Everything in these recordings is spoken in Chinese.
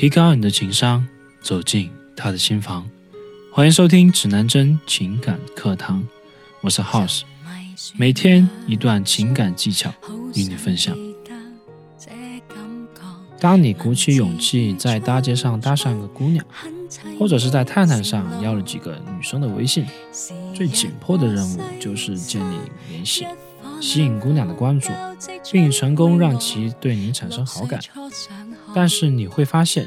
提高你的情商，走进他的心房。欢迎收听指南针情感课堂，我是 House，每天一段情感技巧与你分享。当你鼓起勇气在大街上搭讪个姑娘，或者是在探探上要了几个女生的微信，最紧迫的任务就是建立联系，吸引姑娘的关注，并成功让其对你产生好感。但是你会发现，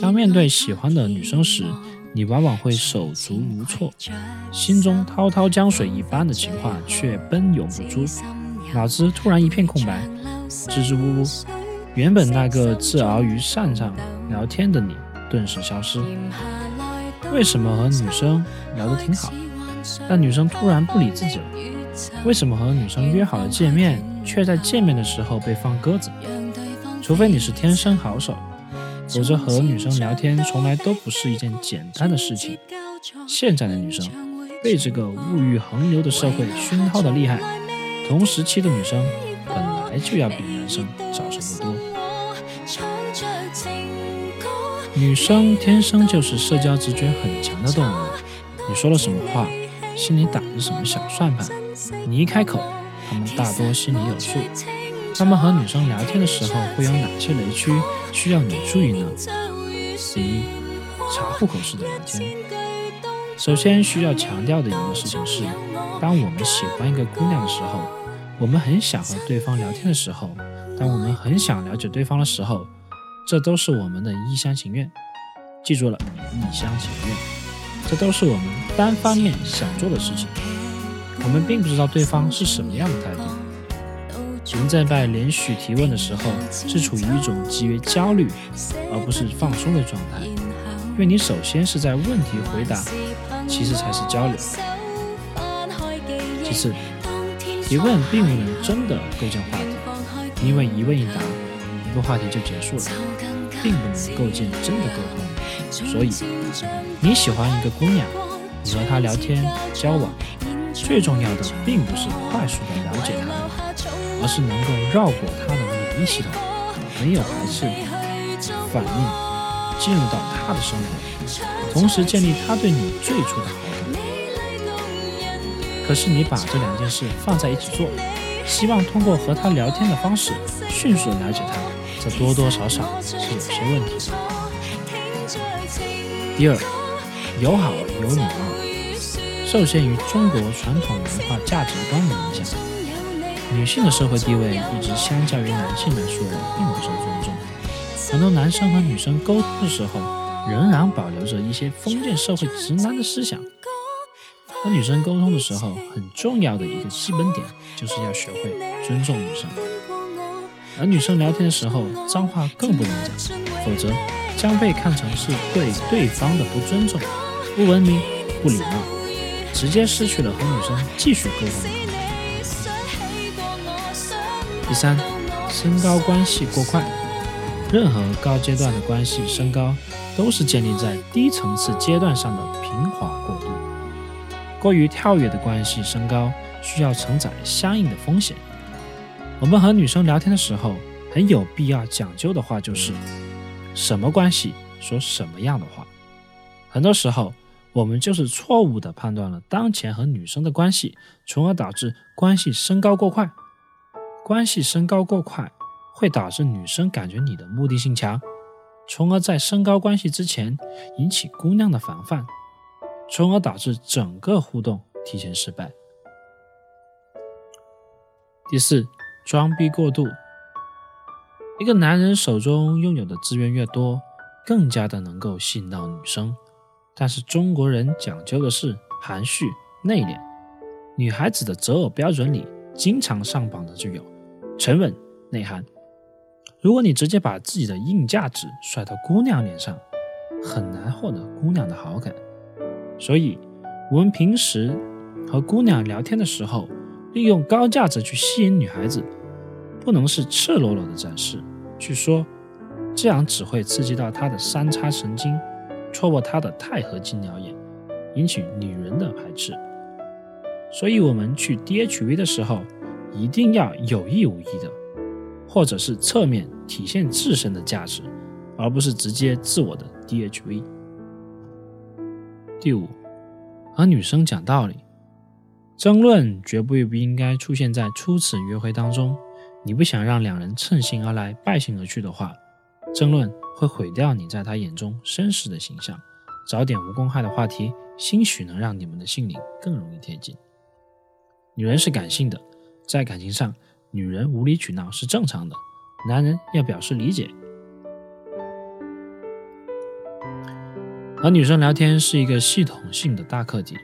当面对喜欢的女生时，你往往会手足无措，心中滔滔江水一般的情话却奔涌不出，脑子突然一片空白，支支吾吾。原本那个自熬于扇上聊天的你，顿时消失。为什么和女生聊得挺好，但女生突然不理自己了？为什么和女生约好了见面，却在见面的时候被放鸽子？除非你是天生好手，否则和女生聊天从来都不是一件简单的事情。现在的女生被这个物欲横流的社会熏陶的厉害，同时期的女生本来就要比男生早熟得多。女生天生就是社交直觉很强的动物，你说了什么话，心里打着什么小算盘，你一开口，她们大多心里有数。他们和女生聊天的时候会有哪些雷区需要你注意呢？第一，查户口式的聊天。首先需要强调的一个事情是，当我们喜欢一个姑娘的时候，我们很想和对方聊天的时候，当我们很想了解对方的时候，这都是我们的一厢情愿。记住了，一厢情愿，这都是我们单方面想做的事情。我们并不知道对方是什么样的态度。您在被连续提问的时候，是处于一种极为焦虑，而不是放松的状态，因为你首先是在问题回答，其次才是交流。其次，提问并不能真的构建话题，因为一问一答，一个话题就结束了，并不能构建真的沟通。所以，你喜欢一个姑娘，你和她聊天交往，最重要的并不是快速的了解她。而是能够绕过他的免疫系统，没有排斥反应，进入到他的生活，同时建立他对你最初的好感。可是你把这两件事放在一起做，希望通过和他聊天的方式迅速了解他，这多多少少是有些问题的。第二，友好有礼貌，受限于中国传统文化价值观的影响。女性的社会地位一直相较于男性来说并不受尊重，很多男生和女生沟通的时候仍然保留着一些封建社会直男的思想。和女生沟通的时候，很重要的一个基本点就是要学会尊重女生。而女生聊天的时候，脏话更不能讲，否则将被看成是对对方的不尊重、不文明、不礼貌，直接失去了和女生继续沟通的可能。第三，身高关系过快。任何高阶段的关系升高，都是建立在低层次阶段上的平滑过渡。过于跳跃的关系升高，需要承载相应的风险。我们和女生聊天的时候，很有必要讲究的话就是：什么关系说什么样的话。很多时候，我们就是错误地判断了当前和女生的关系，从而导致关系升高过快。关系升高过快，会导致女生感觉你的目的性强，从而在升高关系之前引起姑娘的防范，从而导致整个互动提前失败。第四，装逼过度。一个男人手中拥有的资源越多，更加的能够吸引到女生，但是中国人讲究的是含蓄内敛，女孩子的择偶标准里经常上榜的就有。沉稳内涵。如果你直接把自己的硬价值甩到姑娘脸上，很难获得姑娘的好感。所以，我们平时和姑娘聊天的时候，利用高价值去吸引女孩子，不能是赤裸裸的展示，去说，这样只会刺激到她的三叉神经，戳破她的钛合金鸟眼，引起女人的排斥。所以，我们去 DHV 的时候。一定要有意无意的，或者是侧面体现自身的价值，而不是直接自我的 DHV。第五，和女生讲道理，争论绝不不应该出现在初次约会当中。你不想让两人乘兴而来、败兴而去的话，争论会毁掉你在他眼中绅士的形象。找点无公害的话题，兴许能让你们的心灵更容易贴近。女人是感性的，在感情上，女人无理取闹是正常的，男人要表示理解。和女生聊天是一个系统性的大课题，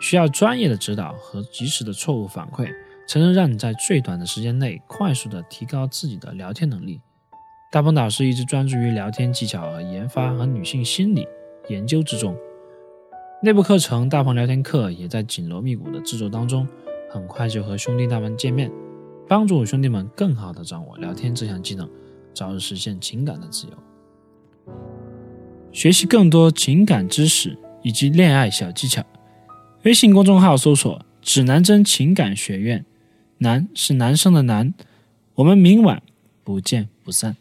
需要专业的指导和及时的错误反馈，才能让你在最短的时间内快速的提高自己的聊天能力。大鹏导师一直专注于聊天技巧和研发和女性心理。研究之中，内部课程大鹏聊天课也在紧锣密鼓的制作当中，很快就和兄弟大们见面，帮助兄弟们更好的掌握聊天这项技能，早日实现情感的自由。学习更多情感知识以及恋爱小技巧，微信公众号搜索“指南针情感学院”，男是男生的男，我们明晚不见不散。